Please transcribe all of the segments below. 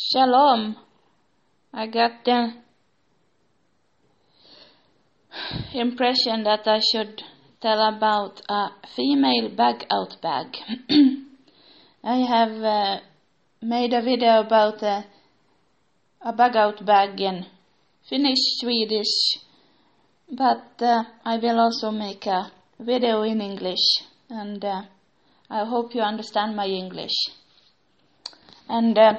Shalom. I got the impression that I should tell about a female bag out bag. I have uh, made a video about uh, a bag out bag in Finnish, Swedish, but uh, I will also make a video in English and uh, I hope you understand my English. And uh,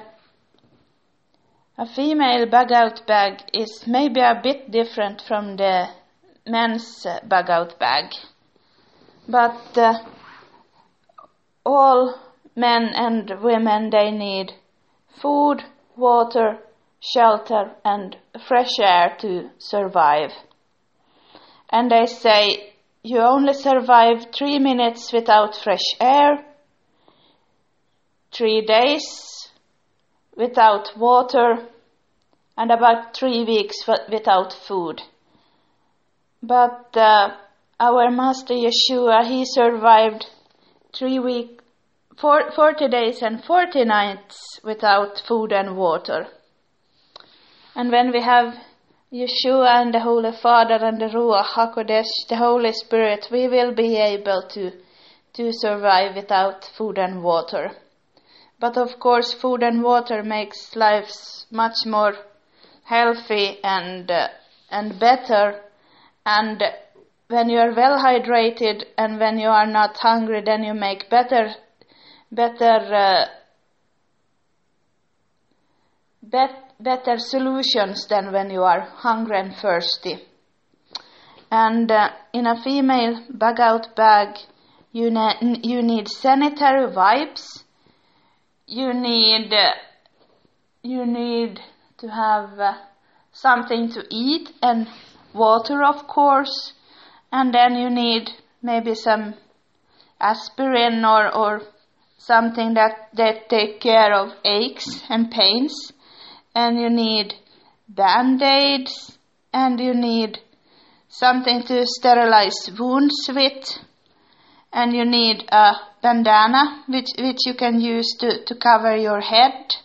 a female bug out bag is maybe a bit different from the men's uh, bug out bag, but uh, all men and women they need food, water, shelter, and fresh air to survive. And they say you only survive three minutes without fresh air, three days without water, and about three weeks without food. But uh, our Master Yeshua, he survived three weeks, four, 40 days and 40 nights without food and water. And when we have Yeshua and the Holy Father and the Ruach HaKodesh, the Holy Spirit, we will be able to, to survive without food and water. But of course, food and water makes lives much more healthy and uh, and better. And when you are well hydrated and when you are not hungry, then you make better better uh, bet, better solutions than when you are hungry and thirsty. And uh, in a female bug out bag, you, ne- you need sanitary wipes you need you need to have uh, something to eat and water of course. And then you need maybe some aspirin or or something that that take care of aches and pains. And you need band-aids. And you need something to sterilize wounds with and you need a bandana which, which you can use to, to cover your head.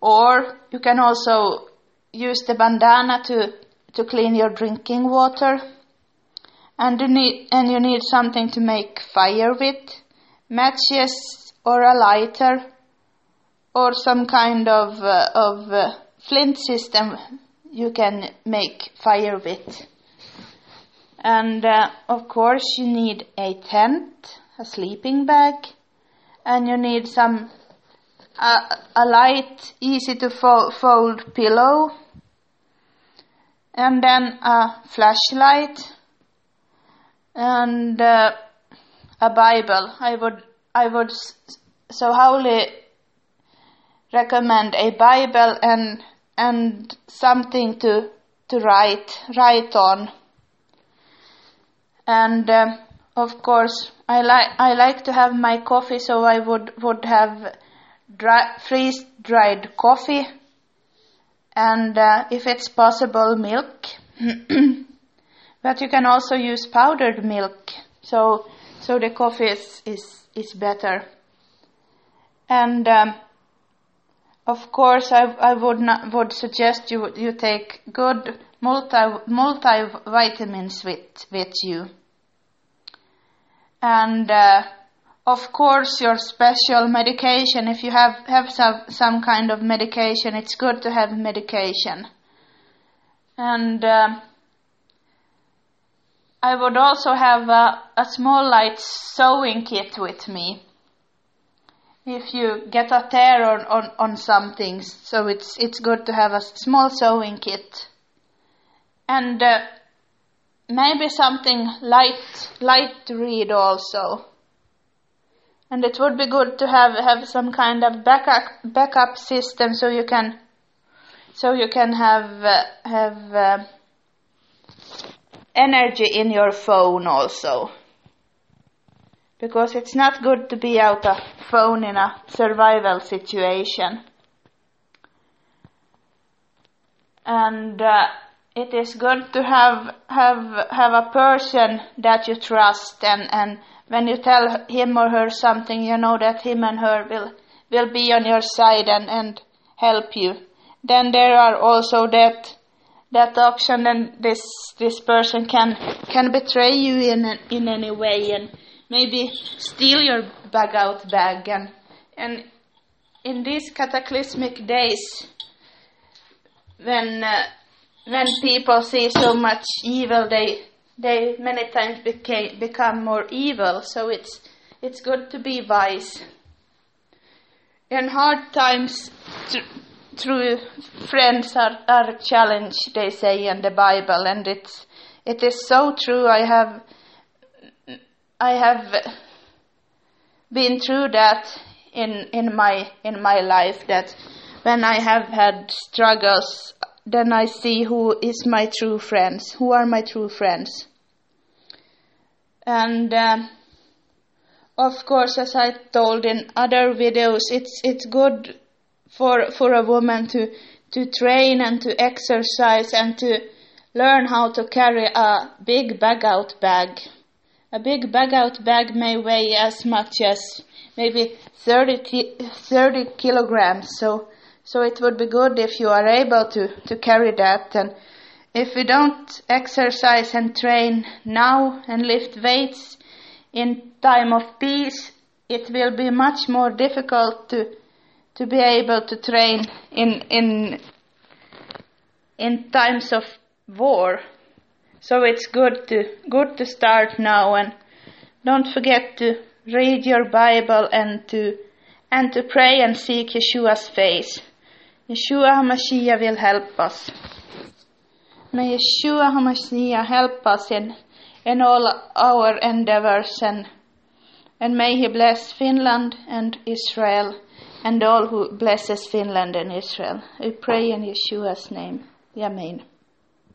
Or you can also use the bandana to, to clean your drinking water. And you need and you need something to make fire with. Matches or a lighter. Or some kind of uh, of uh, flint system you can make fire with and uh, of course, you need a tent, a sleeping bag, and you need some uh, a light, easy to fo- fold pillow, and then a flashlight, and uh, a Bible. I would I would so highly recommend a Bible and and something to to write write on and um, of course I like I like to have my coffee, so I would would have dry, freeze dried coffee, and uh, if it's possible, milk. but you can also use powdered milk, so so the coffee is is, is better. And um, of course, I, I would not would suggest you you take good multi multivitamins with with you and uh, of course your special medication if you have have some some kind of medication it's good to have medication. And uh, I would also have a, a small light sewing kit with me. If you get a tear on, on, on some things so it's it's good to have a small sewing kit. And uh, maybe something light light to read also. And it would be good to have have some kind of backup backup system so you can so you can have uh, have uh, energy in your phone also. Because it's not good to be out a phone in a survival situation. And uh, it is good to have have have a person that you trust and and when you tell him or her something you know that him and her will will be on your side and and help you. Then there are also that that option and this this person can can betray you in in any way and maybe steal your bag out bag and and in these cataclysmic days when uh, when people see so much evil they they many times became, become more evil. So it's it's good to be wise. In hard times true friends are, are challenged, they say in the Bible, and it's it is so true. I have I have been through that in in my in my life that when I have had struggles, then I see who is my true friends, who are my true friends, and. Uh, of course, as I told in other videos, it's it's good for for a woman to to train and to exercise and to learn how to carry a big bag out bag. A big bag out bag may weigh as much as maybe 30, 30 kilograms. So, so it would be good if you are able to, to carry that. And if we don't exercise and train now and lift weights in time of peace, it will be much more difficult to to be able to train in in in times of war. So it's good to good to start now and don't forget to read your Bible and to and to pray and seek Yeshua's face. Yeshua HaMashiach will help us. May Yeshua HaMashiach help us in, in all our endeavors and, and may He bless Finland and Israel and all who blesses Finland and Israel. We pray in Yeshua's name. Amen.